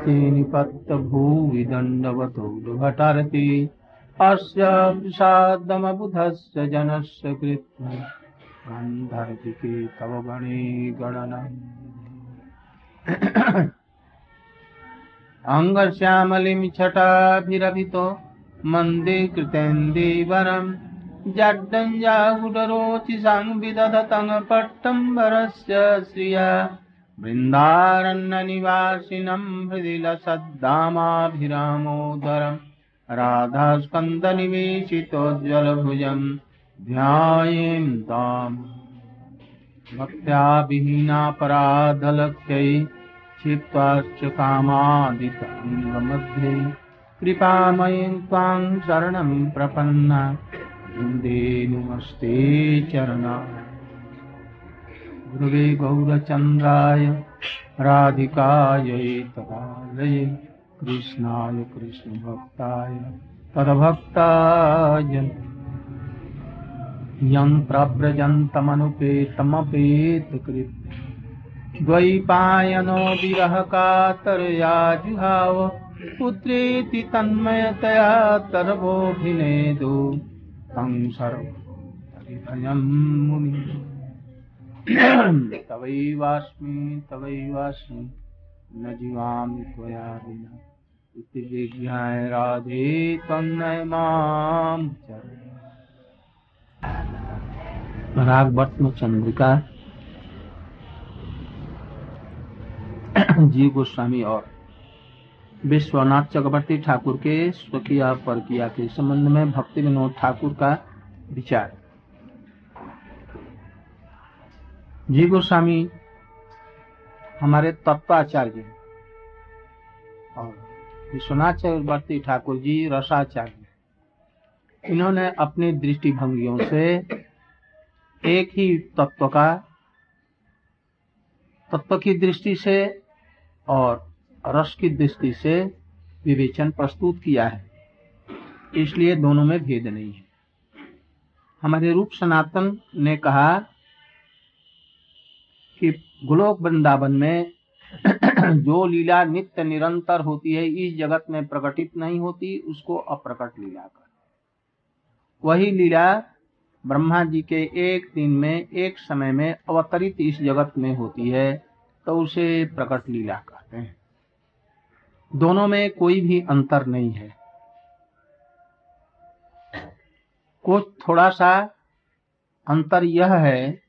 निपत्तभूविदण्डवतो दुघटरति अस्य विषादमबुधस्य जनस्य कृत्वा गन्धर्विके तव गणे गणनम्। अङ्गश्यामलिं छटाभिरभितो मन्दे कृतेन्दीवरम् जड्डञ्जागुडरोचिसां विदधतं पट्टम्बरस्य श्रिया। बृन्दारण्यनिवासिनं हृदि लसद्दामाभिरामोदरम् राधास्कन्दनिवेशितोज्ज्वलभुजं ध्यायें ताम् भक्त्या विहीनापराधलक्ष्यै क्षिप्त्वाश्च कामादितङ्गमध्ये कृपामयीं त्वां शरणं प्रपन्ना वृन्दे नमस्ते चरणा गुरुवे गौरचन्द्राय, राधिकायै, तदालये, कृष्णाय, कृष्णभक्ताय, तद्भक्ताय। यं प्रव्रजन्तमनुपेतमपेतकृत् द्वैपायनो विरहकातरया पुत्रेति तन्मयतया तरवोऽभिनेदो। तं सर्वं मुनि तवैवास्मि तवैवास्मि, न जीवामि त्वया विना। इति विज्ञाय राधे तन्नय माँ राग भट्ट चंद्रिका। जी गोस्वामी और विश्वनाथ चक्रवर्ती ठाकुर के स्वकीय परकिया के संबंध में भक्ति विनोद ठाकुर का विचार। जी गोस्वामी, हमारे तत्वाचार्य और विश्वनाथ चक्रवर्ती ठाकुर जी, रसाचार्य इन्होंने अपनी दृष्टिभंगियों से एक ही तत्व का, तत्व की दृष्टि से और रस की दृष्टि से विवेचन प्रस्तुत किया है। इसलिए दोनों में भेद नहीं है। हमारे रूप सनातन ने कहा कि गोलोक वृंदावन में जो लीला नित्य निरंतर होती है, इस जगत में प्रकटित नहीं होती, उसको अप्रकट लीला कर वही लीला ब्रह्मा जी के एक दिन में, एक समय में अवतरित इस जगत में होती है तो उसे प्रकट लीला कहते हैं। दोनों में कोई भी अंतर नहीं है। कुछ थोड़ा सा अंतर यह है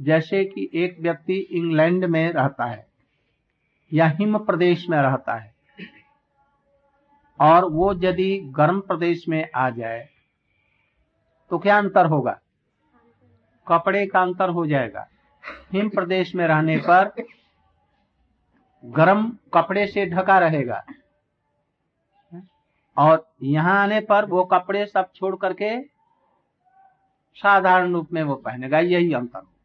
जैसे कि एक व्यक्ति इंग्लैंड में रहता है या हिम प्रदेश में रहता है और वो यदि गर्म प्रदेश में आ जाए तो क्या अंतर होगा? कपड़े का अंतर हो जाएगा। हिम प्रदेश में रहने पर गर्म कपड़े से ढका रहेगा। और यहाँ आने पर वो कपड़े सब छोड़ करके साधारण रूप में वो पहनेगा। यही अंतर होगा।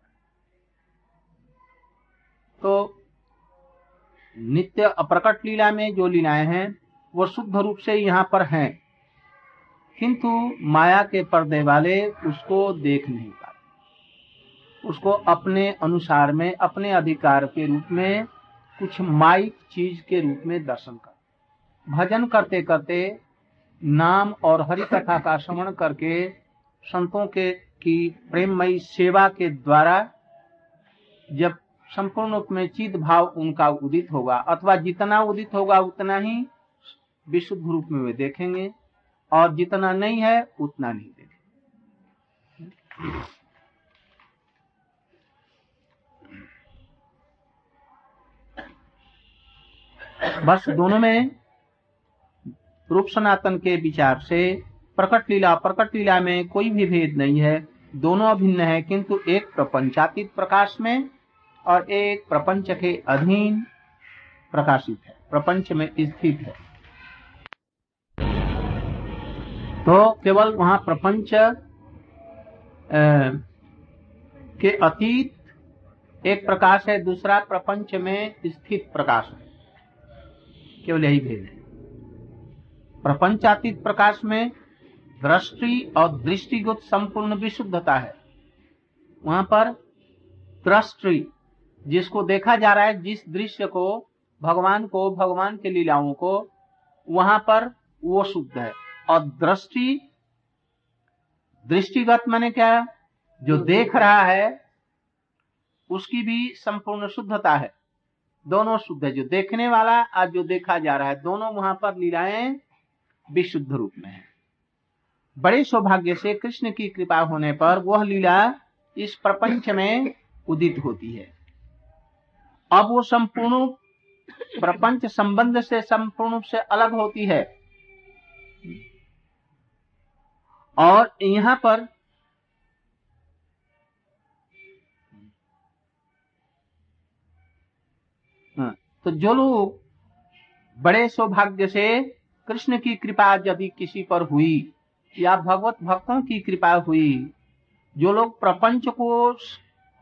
तो नित्य अप्रकट लीला में जो लीलाएँ हैं, वो शुद्ध रूप से यहाँ पर हैं। किंतु माया के पर्दे वाले उसको देख नहीं पाते। उसको अपने अनुसार में, अपने अधिकार के रूप में, कुछ माइक चीज़ के रूप में दर्शन कर। भजन करते करते नाम और हरि कथा का श्रवण करके संतों के की प्रेममयी सेवा के द्वारा जब संपूर्ण रूप में चित भाव उनका उदित होगा, अथवा जितना उदित होगा उतना ही विशुद्ध रूप में वे देखेंगे, और जितना नहीं है, उतना नहीं देखेंगे। बस दोनों में रूप सनातन के विचार से प्रकट लीला प्रकट लीला में कोई भी भेद नहीं है, दोनों अभिन्न है, किंतु एक प्रपंचातीत प्रकाश में और एक प्रपंच के अधीन प्रकाशित है। प्रपंच में स्थित है। तो केवल वहाँ प्रपंच के अतीत, एक प्रकाश है, दूसरा प्रपंच में स्थित प्रकाश है। केवल यही भेद है। प्रपंचातीत प्रकाश में दृष्टि और दृष्टिगत संपूर्ण विशुद्धता है। वहाँ पर दृष्टि जिसको देखा जा रहा है जिस दृश्य को भगवान को भगवान के लीलाओं को वहाँ पर वो शुद्ध है। और दृष्टि दृष्टिगत मैंने क्या? जो देख रहा है उसकी भी संपूर्ण शुद्धता है। दोनों शुद्ध है जो देखने वाला और जो देखा जा रहा है दोनों वहाँ पर लीलाएँ विशुद्ध रूप में है। बड़े सौभाग्य से कृष्ण की कृपा होने पर वह लीला इस प्रपंच में उदित होती है। अब वो संपूर्ण प्रपंच संबंध से संपूर्ण से अलग होती है। और यहाँ पर हाँ, तो जो लोग बड़े सौभाग्य से कृष्ण की कृपा यदि किसी पर हुई या भगवत भक्तों की कृपा हुई जो लोग प्रपंच को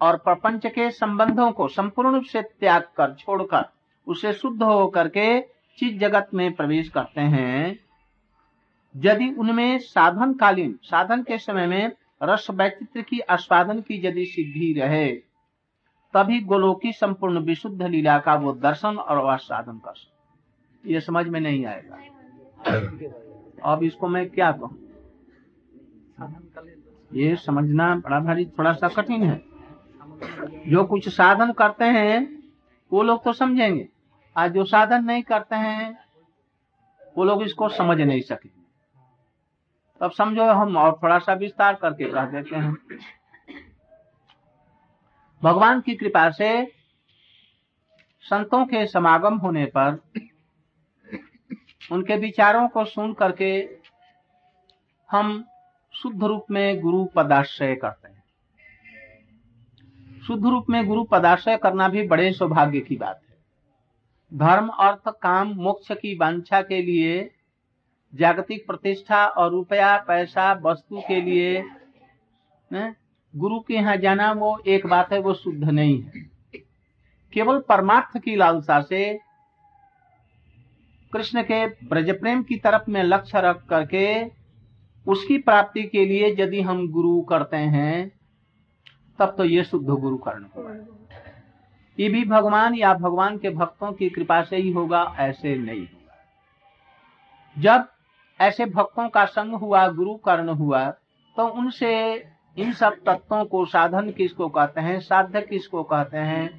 और प्रपंच के संबंधों को संपूर्ण रूप से त्याग कर, छोड़कर, उसे शुद्ध होकर के चित जगत में प्रवेश करते हैं। यदि उनमें साधन कालीन साधन के समय में रस वैचित्र की आस्वादन की यदि सिद्धि रहे, तभी गोलोकी संपूर्ण विशुद्ध लीला का वो दर्शन और आस्वादन कर सकते ये समझ में नहीं आएगा। अब इसको मैं क्या कहूँ? ये समझना बड़ा भारी, थोड़ा सा कठिन है। जो कुछ साधन करते हैं, वो लोग तो समझेंगे। आज जो साधन नहीं करते हैं, वो लोग इसको समझ नहीं सके तब समझो, हम और थोड़ा सा विस्तार करके कह देते हैं। भगवान की कृपा से संतों के समागम होने पर, उनके विचारों को सुन करके हम शुद्ध रूप में गुरु पदाश्रय करते हैं। शुद्ध रूप में गुरु पदाश्रय करना भी बड़े सौभाग्य की बात है। धर्म अर्थ काम मोक्ष की वांछा के लिए जागतिक प्रतिष्ठा और रुपया पैसा वस्तु के लिए ने, गुरु के यहाँ जाना वो एक बात है वो शुद्ध नहीं है। केवल परमार्थ की लालसा से कृष्ण के ब्रज प्रेम की तरफ़ में लक्ष्य रख करके उसकी प्राप्ति के लिए यदि हम गुरु करते हैं तब तो ये शुद्ध गुरु कर्ण होगा। ये भी भगवान या भगवान के भक्तों की कृपा से ही होगा, ऐसे नहीं होगा। जब ऐसे भक्तों का संग हुआ, गुरु कर्ण हुआ तो उनसे इन सब तत्वों को, साधन किसको कहते हैं, साध्य किसको कहते हैं,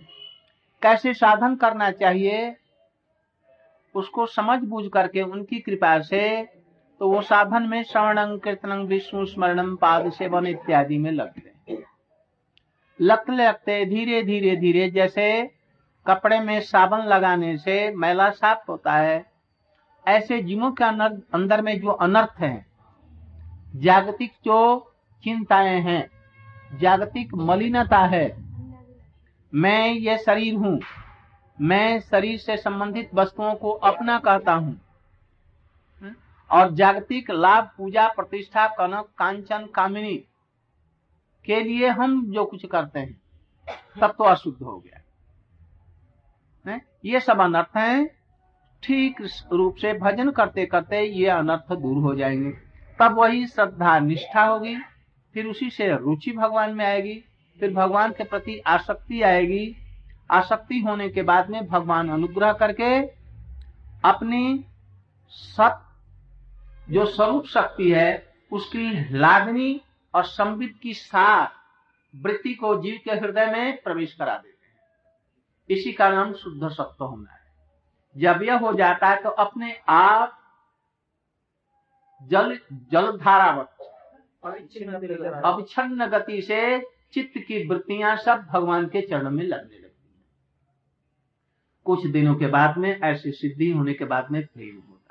कैसे साधन करना चाहिए, उसको समझ बूझ करके उनकी कृपा से तो वो साधन में श्रवणं कीर्तन, विष्णु स्मरणम पाद सेवन इत्यादि में लगते लगते लगते धीरे धीरे धीरे, जैसे कपड़े में साबन लगाने से मैला साफ़ होता है। ऐसे जीवों के अंदर में जो अनर्थ है, जागतिक जो चिंताएँ हैं, जागतिक मलिनता है। मैं ये शरीर हूँ। मैं शरीर से संबंधित वस्तुओं को अपना कहता हूँ। और जागतिक लाभ पूजा प्रतिष्ठा कनक, कांचन, कामिनी के लिए हम जो कुछ करते हैं, तब तो अशुद्ध हो गया। है? ये सब अनर्थ हैं। ठीक रूप से भजन करते करते ये अनर्थ दूर हो जाएँगे। तब वही श्रद्धा निष्ठा होगी, फिर उसी से रुचि भगवान में आएगी, फिर भगवान के प्रति आसक्ति आएगी। आसक्ति होने के बाद में भगवान अनुग्रह करके अपनी सत, जो स्वरूप शक्ति है, उसकी लादनी और संबित की सार वृत्ति को जीव के हृदय में प्रवेश करा देते हैं। इसी का नाम शुद्ध सत्व होना है। जब यह हो जाता है तो अपने आप जल जल धारावत अविच्छिन्न गति से चित्त की वृत्तियाँ सब भगवान के चरण में लगने लगती हैं। कुछ दिनों के बाद में ऐसी सिद्धि होने के बाद में प्रेम होता है।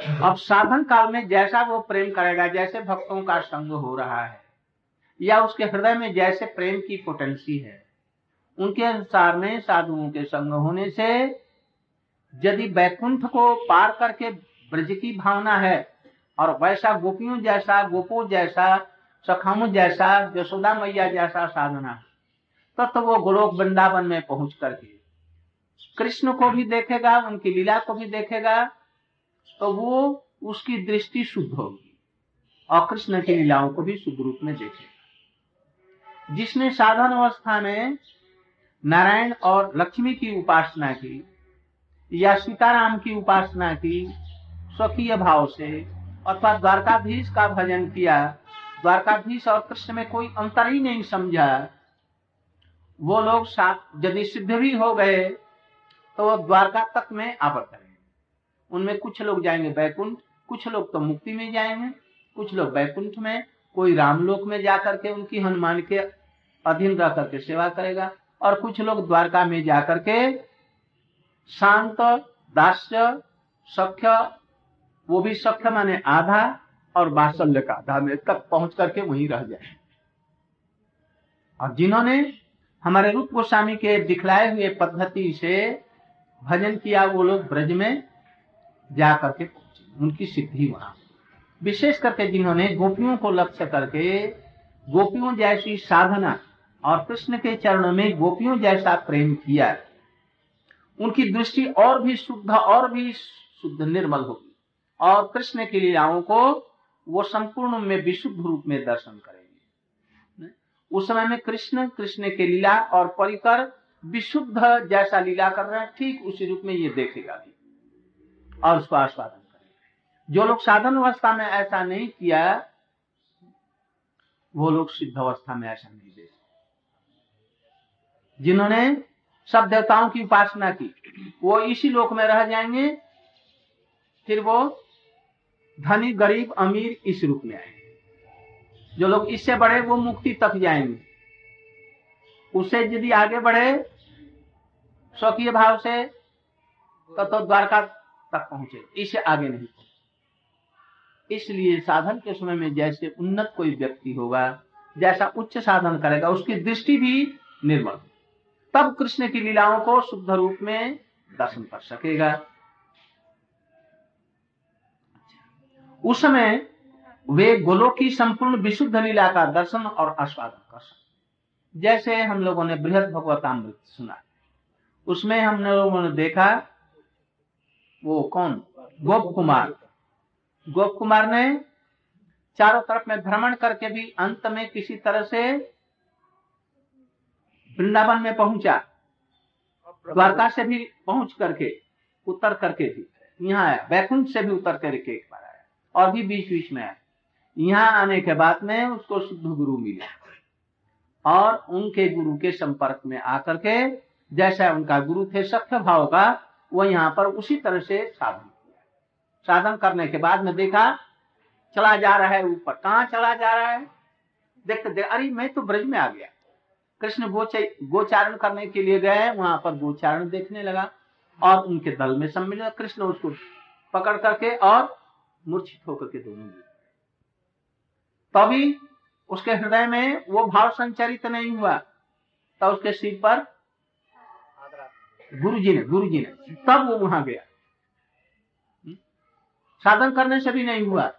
अब साधन काल में जैसा वो प्रेम करेगा, जैसे भक्तों का संग हो रहा है, या उसके हृदय में जैसे प्रेम की पोटेंसी है, उनके अनुसार में साधुओं के संग होने से यदि बैकुंठ को पार करके ब्रज की भावना है, और वैसा गोपियों जैसा, गोपो जैसा, सखामु जैसा, यशोदा मैया जैसा साधना, तब तो वो गोलोक वृंदावन में पहुँच करके कृष्ण को भी देखेगा, उनकी लीला को भी देखेगा तो वो उसकी दृष्टि शुद्ध होगी। और कृष्ण की लीलाओं को भी शुद्ध रूप में देखेगा। जिसने साधन अवस्था में नारायण और लक्ष्मी की उपासना की या सीताराम की उपासना की, स्वकीय भाव से अथवा द्वारकाधीश का भजन किया, द्वारकाधीश और कृष्ण में कोई अंतर ही नहीं समझा, वो लोग यदि सिद्ध भी हो गए तो वो द्वारका तक में आवर करेंगे। उनमें कुछ लोग जाएँगे बैकुंठ, कुछ लोग तो मुक्ति में जाएँगे, कुछ लोग बैकुंठ में, कोई रामलोक में जाकर के उनकी हनुमान के अधीन रह करके सेवा करेगा, और कुछ लोग द्वारका में जाकर के शांत, दास्य, सख्य, वो भी सख्य माने आधा और बात्सल्य का आधा में तक पहुँच करके वहीं रह जाए। और जिन्होंने हमारे रूप गोस्वामी के दिखलाए हुए पद्धति से भजन किया वो लोग ब्रज में जा करके पहुँचे। उनकी सिद्धि वहाँ। विशेष करके जिन्होंने गोपियों को लक्ष्य करके, गोपियों जैसी साधना और कृष्ण के चरणों में गोपियों जैसा प्रेम किया उनकी दृष्टि और भी शुद्ध और भी शुद्ध निर्मल होगी और कृष्ण की लीलाओं को वो संपूर्ण में विशुद्ध रूप में दर्शन करेंगे। उस समय में कृष्ण कृष्ण के लीला और परिकर विशुद्ध जैसा लीला कर रहे हैं, ठीक उसी रूप में ये देखेगा भी। और उसको आस्वादन करेगा जो लोग साधन अवस्था में ऐसा नहीं किया वो लोग सिद्ध अवस्था में ऐसा नहीं देख जिन्होंने सब देवताओं की उपासना की वो इसी लोक में रह जाएँगे फिर वो धनी गरीब अमीर इस रूप में आएँगे। जो लोग इससे बढ़े वो मुक्ति तक जाएँगे। उससे यदि आगे बढ़े स्वकीय भाव से तो, तो द्वारका तक पहुँचे। इससे आगे नहीं पहुँचे। इसलिए साधन के समय में जैसे उन्नत कोई व्यक्ति होगा, जैसा उच्च साधन करेगा, उसकी दृष्टि भी निर्मल तब कृष्ण की लीलाओं को शुद्ध रूप में दर्शन कर सकेगा। उस समय वे गोलों की संपूर्ण विशुद्ध लीला का दर्शन और आस्वादन कर सकते जैसे हम लोगों ने बृहद भगवतामृत सुना उसमें हम लोगों ने देखा वो कौन? गोप कुमार। गोप कुमार ने चारों तरफ़ में भ्रमण करके भी अंत में किसी तरह से वृंदावन में पहुँचा। द्वारका से भी पहुँच करके उतर करके भी। यहाँ आया। बैकुंठ से भी उतर करके एक बार आया। और भी बीच बीच में आया। यहाँ आने के बाद में उसको शुद्ध गुरु मिला। और उनके गुरु के संपर्क में आकर के, जैसा उनका गुरु थे, सख्य भाव का वो यहाँ पर उसी तरह से साधन किया। साधन करने के बाद में देखा, चला जा रहा है ऊपर। कहाँ चला जा रहा है? देखते देख, अरे मैं तो ब्रज में आ गया। कृष्ण गोचारण करने के लिए गए, वहाँ पर गोचारण देखने लगा और उनके दल में सम्मिलित कृष्ण उसको पकड़ करके और मूर्छित होकर के दोनों गिर तभी उसके हृदय में वो भाव संचरित नहीं हुआ। तब उसके सिर पर गुरु जी ने गुरु जी ने, तब वो वहाँ गया। साधन करने से भी नहीं हुआ।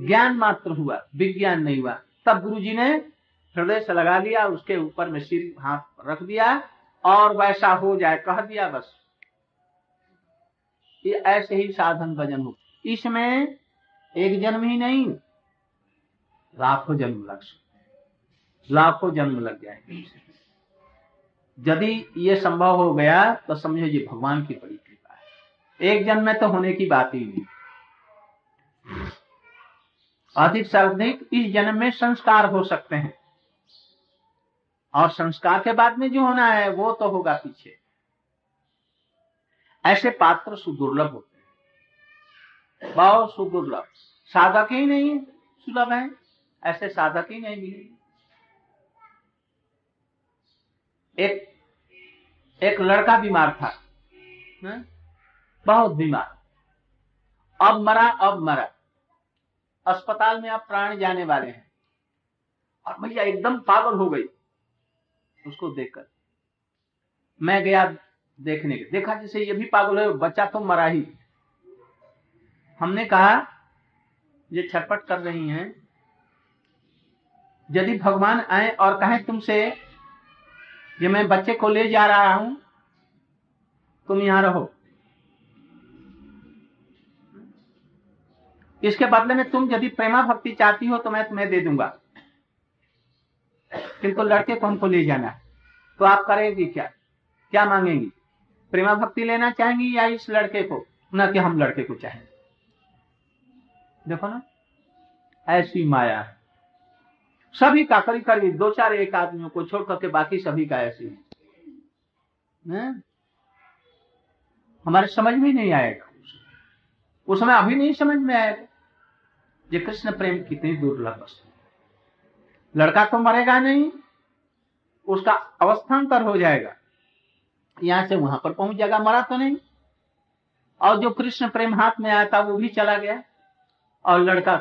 ज्ञान मात्र हुआ, विज्ञान नहीं हुआ। तब गुरु जी ने हृदय से लगा लिया, उसके ऊपर में सिर, हाथ रख दिया और वैसा हो जाए, कह दिया बस। ये ऐसे ही साधन भजन हो। इसमें एक जन्म ही नहीं, लाखों जन्म लग सकते लाखों जन्म लग जाएँगे। यदि ये संभव हो गया तो समझो ये भगवान की बड़ी कृपा है। एक जन्म में तो होने की बात ही नहीं। अधिक से अधिक इस जन्म में संस्कार हो सकते हैं। और संस्कार के बाद में जो होना है, वो तो होगा पीछे। ऐसे पात्र सुदुर्लभ होते हैं। बहुत सुदुर्लभ। साधक ही नहीं सुलभ है। ऐसे साधक ही नहीं मिले। एक एक लड़का बीमार था। है? बहुत बीमार। अब मरा अब मरा। अस्पताल में अब प्राण जाने वाले हैं। और भैया एकदम पागल हो गई। उसको देखकर। मैं गया देखने के। देखा जैसे ये भी पागल है बच्चा तो मरा ही। हमने कहा ये छटपट कर रही हैं। यदि भगवान आए और कहें तुमसे कि मैं बच्चे को ले जा रहा हूँ। तुम यहाँ रहो। इसके बदले में तुम यदि प्रेमा भक्ति चाहती हो तो मैं तुम्हें दे दूँगा। किंतु लड़के को हमको ले जाना है। तो आप करेंगी क्या? क्या मांगेंगी? प्रेमा भक्ति लेना चाहेंगी या इस लड़के को? न कि हम लड़के को चाहेंगे देखो ना, ऐसी माया है। सभी का करीब करीब दो चार एक आदमियों को छोड़ करके बाकी सभी का ऐसी है। हमारे समझ में नहीं आएगा। उस समय अभी नहीं समझ में आएगा। ये कृष्ण प्रेम कितनी दुर्लभ वस्तु लड़का तो मरेगा नहीं, उसका अवस्थान्तर हो जाएगा। यहाँ से वहाँ पर पहुँच जाएगा, मरा तो नहीं। और जो कृष्ण प्रेम हाथ में आया था, वो भी चला गया। और लड़का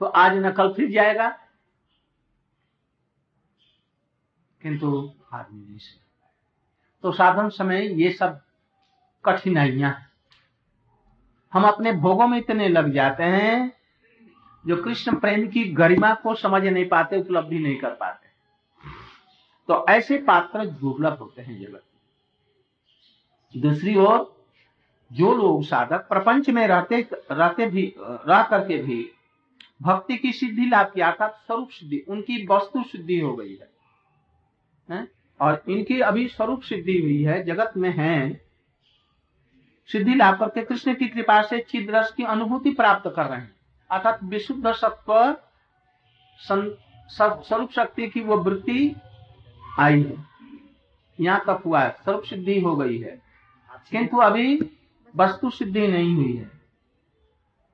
तो आज न कल फिर जाएगा। किंतु आदमी नहीं से तो साधन समय ये सब कठिनाइयाँ हम अपने भोगों में इतने लग जाते हैं जो कृष्ण प्रेम की गरिमा को समझ नहीं पाते उपलब्धि नहीं कर पाते। तो ऐसे पात्र दुर्लभ होते हैं जगत दूसरी ओर जो लोग साधक प्रपंच में रहते रहते भी रह करके भी भक्ति की सिद्धि लाभ की अर्थात स्वरूप सिद्धि उनकी वस्तु सिद्धि हो गई है, है? और इनकी अभी स्वरूप सिद्धि हुई है, जगत में है। सिद्धि लाभ करके कृष्ण की कृपा से चिद रस की अनुभूति प्राप्त कर रहे हैं। अर्थात विशुद्ध सत्व स्वरूप शक्ति की वो वृत्ति आई है। यहाँ तक हुआ है, स्वरूप सिद्धि हो गई है। किंतु अभी वस्तु सिद्धि नहीं हुई है।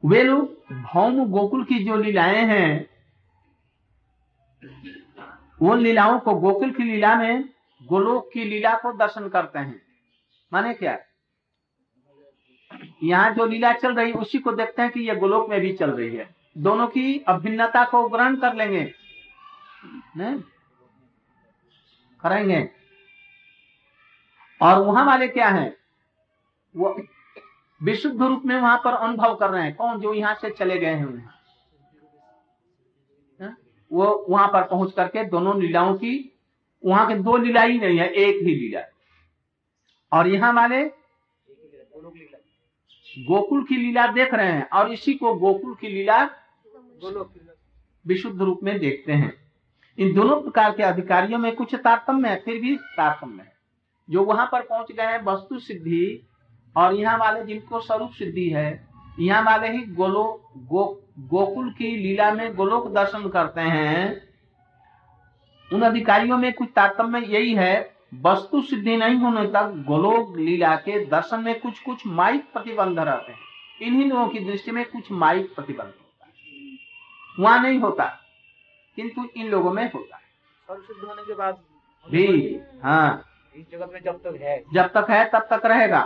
वे लोग भौम गोकुल की जो लीलाएँ हैं उन लीलाओं को, गोकुल की लीला में गोलोक की लीला को दर्शन करते हैं। माने क्या? यहाँ जो लीला चल रही, उसी को देखते हैं कि ये गोलोक में भी चल रही है। दोनों की अभिन्नता को ग्रहण कर लेंगे। नहीं? करेंगे। और वहाँ वाले क्या है? वो विशुद्ध रूप में वहाँ पर अनुभव कर रहे हैं। कौन? जो यहाँ से चले गए हैं वहाँ वो वहाँ पर पहुँच करके दोनों लीलाओं की, वहाँ के दो लीला ही नहीं है, एक ही लीला और यहाँ वाले गोकुल की लीला देख रहे हैं और इसी को गोकुल की लीला विशुद्ध रूप में देखते हैं। इन दोनों प्रकार के अधिकारियों में कुछ तारतम्य है, फिर भी तारतम्य है। जो वहाँ पर पहुँच गए हैं वस्तु सिद्धि, और यहाँ वाले जिनको स्वरूप सिद्धि है यहाँ वाले ही गोलो गो गोकुल की लीला में गोलोक दर्शन करते हैं। उन अधिकारियों में कुछ तारतम्य यही है वस्तु सिद्धि नहीं होने तक गोलोक लीला के दर्शन में कुछ कुछ माइक प्रतिबंध रहते हैं। इन्हीं लोगों की दृष्टि में कुछ माइक प्रतिबंध होता है। वहाँ नहीं होता किंतु इन लोगों में होता है। सिद्ध होने के बाद भी हाँ। इस जगत में जब तक है। जब तक है तब तक रहेगा।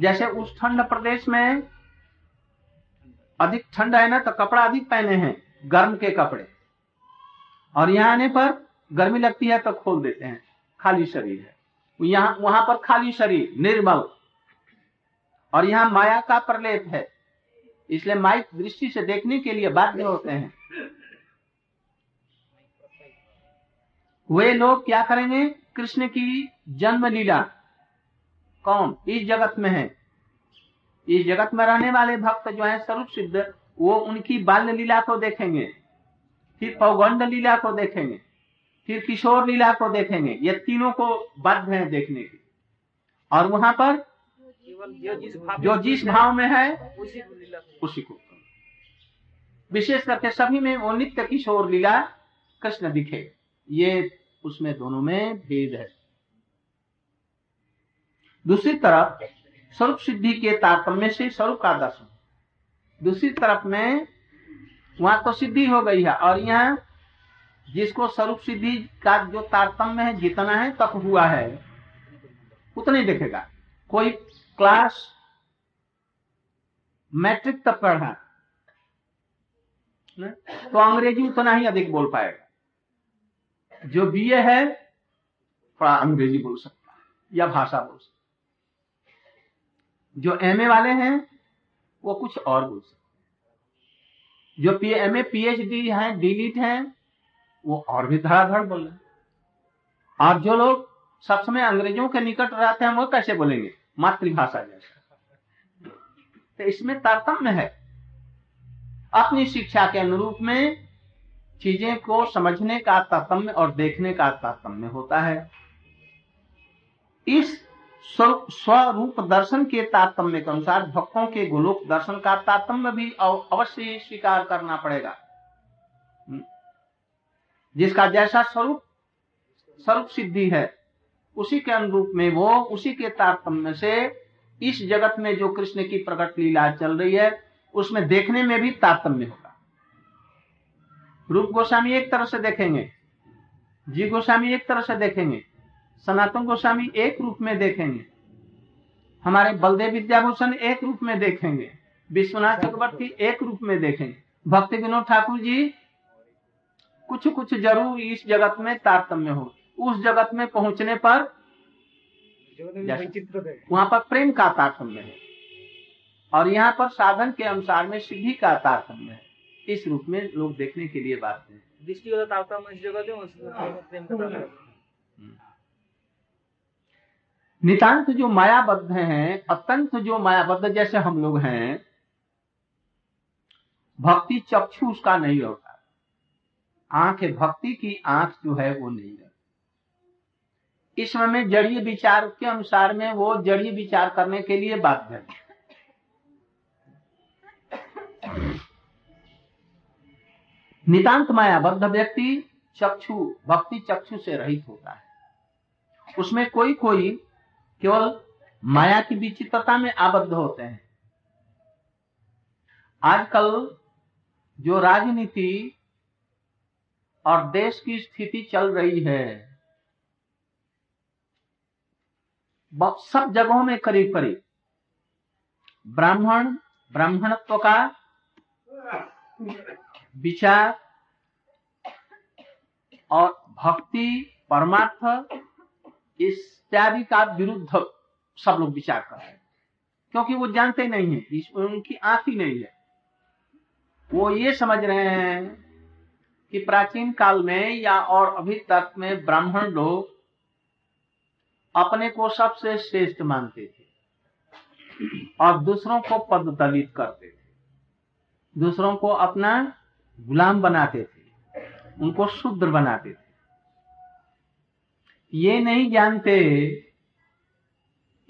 जैसे उस ठंड प्रदेश में अधिक ठंड है ना तो कपड़ा अधिक पहने हैं, गर्म के कपड़े। और यहाँ आने पर गर्मी लगती है तो खोल देते हैं, खाली शरीर है। यहाँ, वहाँ पर खाली शरीर, निर्मल। और यहाँ माया का प्रलेप है, इसलिए माइक दृष्टि से देखने के लिए बाध्य होते हैं। वे लोग क्या करेंगे? कृष्ण की जन्म लीला कौन इस जगत में है। इस जगत में रहने वाले भक्त जो है स्वरूप सिद्ध वो उनकी बाल्य लीला को देखेंगे, फिर पौगंड लीला को देखेंगे, फिर किशोर लीला को देखेंगे। ये तीनों को बद्ध है देखने की। और वहाँ पर जो जिस भाव में है, उसी को। विशेष करके सभी में वो नित्य किशोर लीला कृष्ण दिखे। ये उसमें दोनों में भेद है। दूसरी तरफ़ स्वरूप सिद्धि के तारतम्य से स्वरूप का दर्शन। दूसरी तरफ़ में वहाँ तो सिद्धि हो गई है और यहाँ जिसको स्वरूप सिद्धि का जो तारतम्य है, जितना है, तक हुआ है, उतना ही देखेगा। कोई क्लास मैट्रिक तक पढ़ा तो अंग्रेज़ी उतना ही अधिक बोल पाएगा। जो बीए है, थोड़ा अंग्रेज़ी बोल सकता है, या भाषा बोल सकता जो एमए वाले हैं, वो कुछ और बोल सकते जो पी एम ए पीएचडी है डीलिट है, वो और भी धड़ाधड़ बोल रहे और जो लोग सब समय अंग्रेज़ों के निकट रहते हैं, वो कैसे बोलेंगे? मातृभाषा जैसा। तो इसमें तारतम्य है। अपनी शिक्षा के अनुरूप में चीज़ें को समझने का तारतम्य और देखने का तारतम्य होता है। इस स्वरूप दर्शन के तारतम्य के अनुसार भक्तों के गोलोक दर्शन का तारतम्य भी अव- अवश्य स्वीकार करना पड़ेगा। हम्म। जिसका जैसा स्वरूप स्वरूप सिद्धि है, उसी के अनुरूप में वो उसी के तारतम्य से इस जगत में जो कृष्ण की प्रकट लीला चल रही है, उसमें देखने में भी तारतम्य होगा। रूप गोस्वामी एक तरह से देखेंगे जी गोस्वामी एक तरह से देखेंगे। सनातन गोस्वामी एक रूप में देखेंगे। हमारे बलदेव विद्याभूषण एक रूप में देखेंगे। विश्वनाथ चक्रवर्ती एक रूप में देखेंगे। भक्ति विनोद ठाकुर जी कुछ कुछ ज़रूर इस जगत में तारतम्य हो। उस जगत में पहुँचने पर वहाँ पर प्रेम का तारतम्य है। और यहाँ पर साधन के अनुसार में सिद्धि का तारतम्य है। इस रूप में लोग देखने के लिए बात है। दृष्टिगत तारतम्य इस जगत में उसमें प्रेम का तारतम्य नितांत जो मायाबद्ध हैं, अत्यंत जो मायाबद्ध जैसे हम लोग हैं, भक्ति चक्षु उसका नहीं होता। आँख भक्ति की आँख जो है वो नहीं है। इस समय में जड़ीय विचार के अनुसार में वो जड़ीय विचार करने के लिए बाध्य है। नितांत मायाबद्ध व्यक्ति चक्षु, भक्ति चक्षु से रहित होता है। उसमें कोई कोई केवल माया की विचित्रता में आबद्ध होते हैं। आजकल जो राजनीति और देश की स्थिति चल रही है सब जगहों में करीब करीब ब्राह्मण, ब्राह्मणत्व का विचार और भक्ति, परमार्थ इत्यादि का विरुद्ध सब लोग विचार कर रहे हैं। क्योंकि वो जानते नहीं है उनकी आँख ही नहीं है। वो ये समझ रहे हैं कि प्राचीन काल में या और अभी तक में ब्राह्मण लोग अपने को सबसे श्रेष्ठ मानते थे और दूसरों को पद दलित करते थे। दूसरों को अपना गुलाम बनाते थे, उनको शूद्र बनाते थे। ये नहीं जानते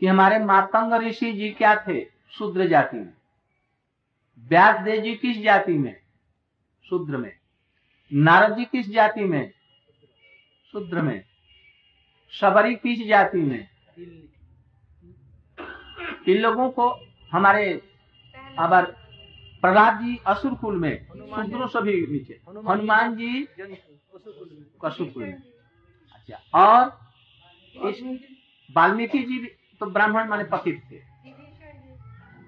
कि हमारे मातंग ऋषि जी क्या थे? शूद्र जाति में। व्यास देव जी किस जाति में? शूद्र में। नारद जी किस जाति में? शूद्र में। सबरी किस जाति में? इन लोगों को हमारे अबर प्रहलाद जी असुर कुल में शूद्रों से भी नीचे। हनुमान जी कसुर कुल में। और इस वाल्मीकि जी तो ब्राह्मण माने पतित थे।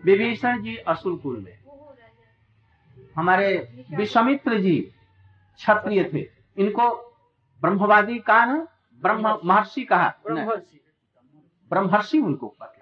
विभीषण जी असुर कुल में। हमारे विश्वमित्र जी क्षत्रिय थे। इनको ब्रह्मवादी कहा ना? ब्रह्म महर्षि कहा। ब्रह्मर्षि। उनको बतलाया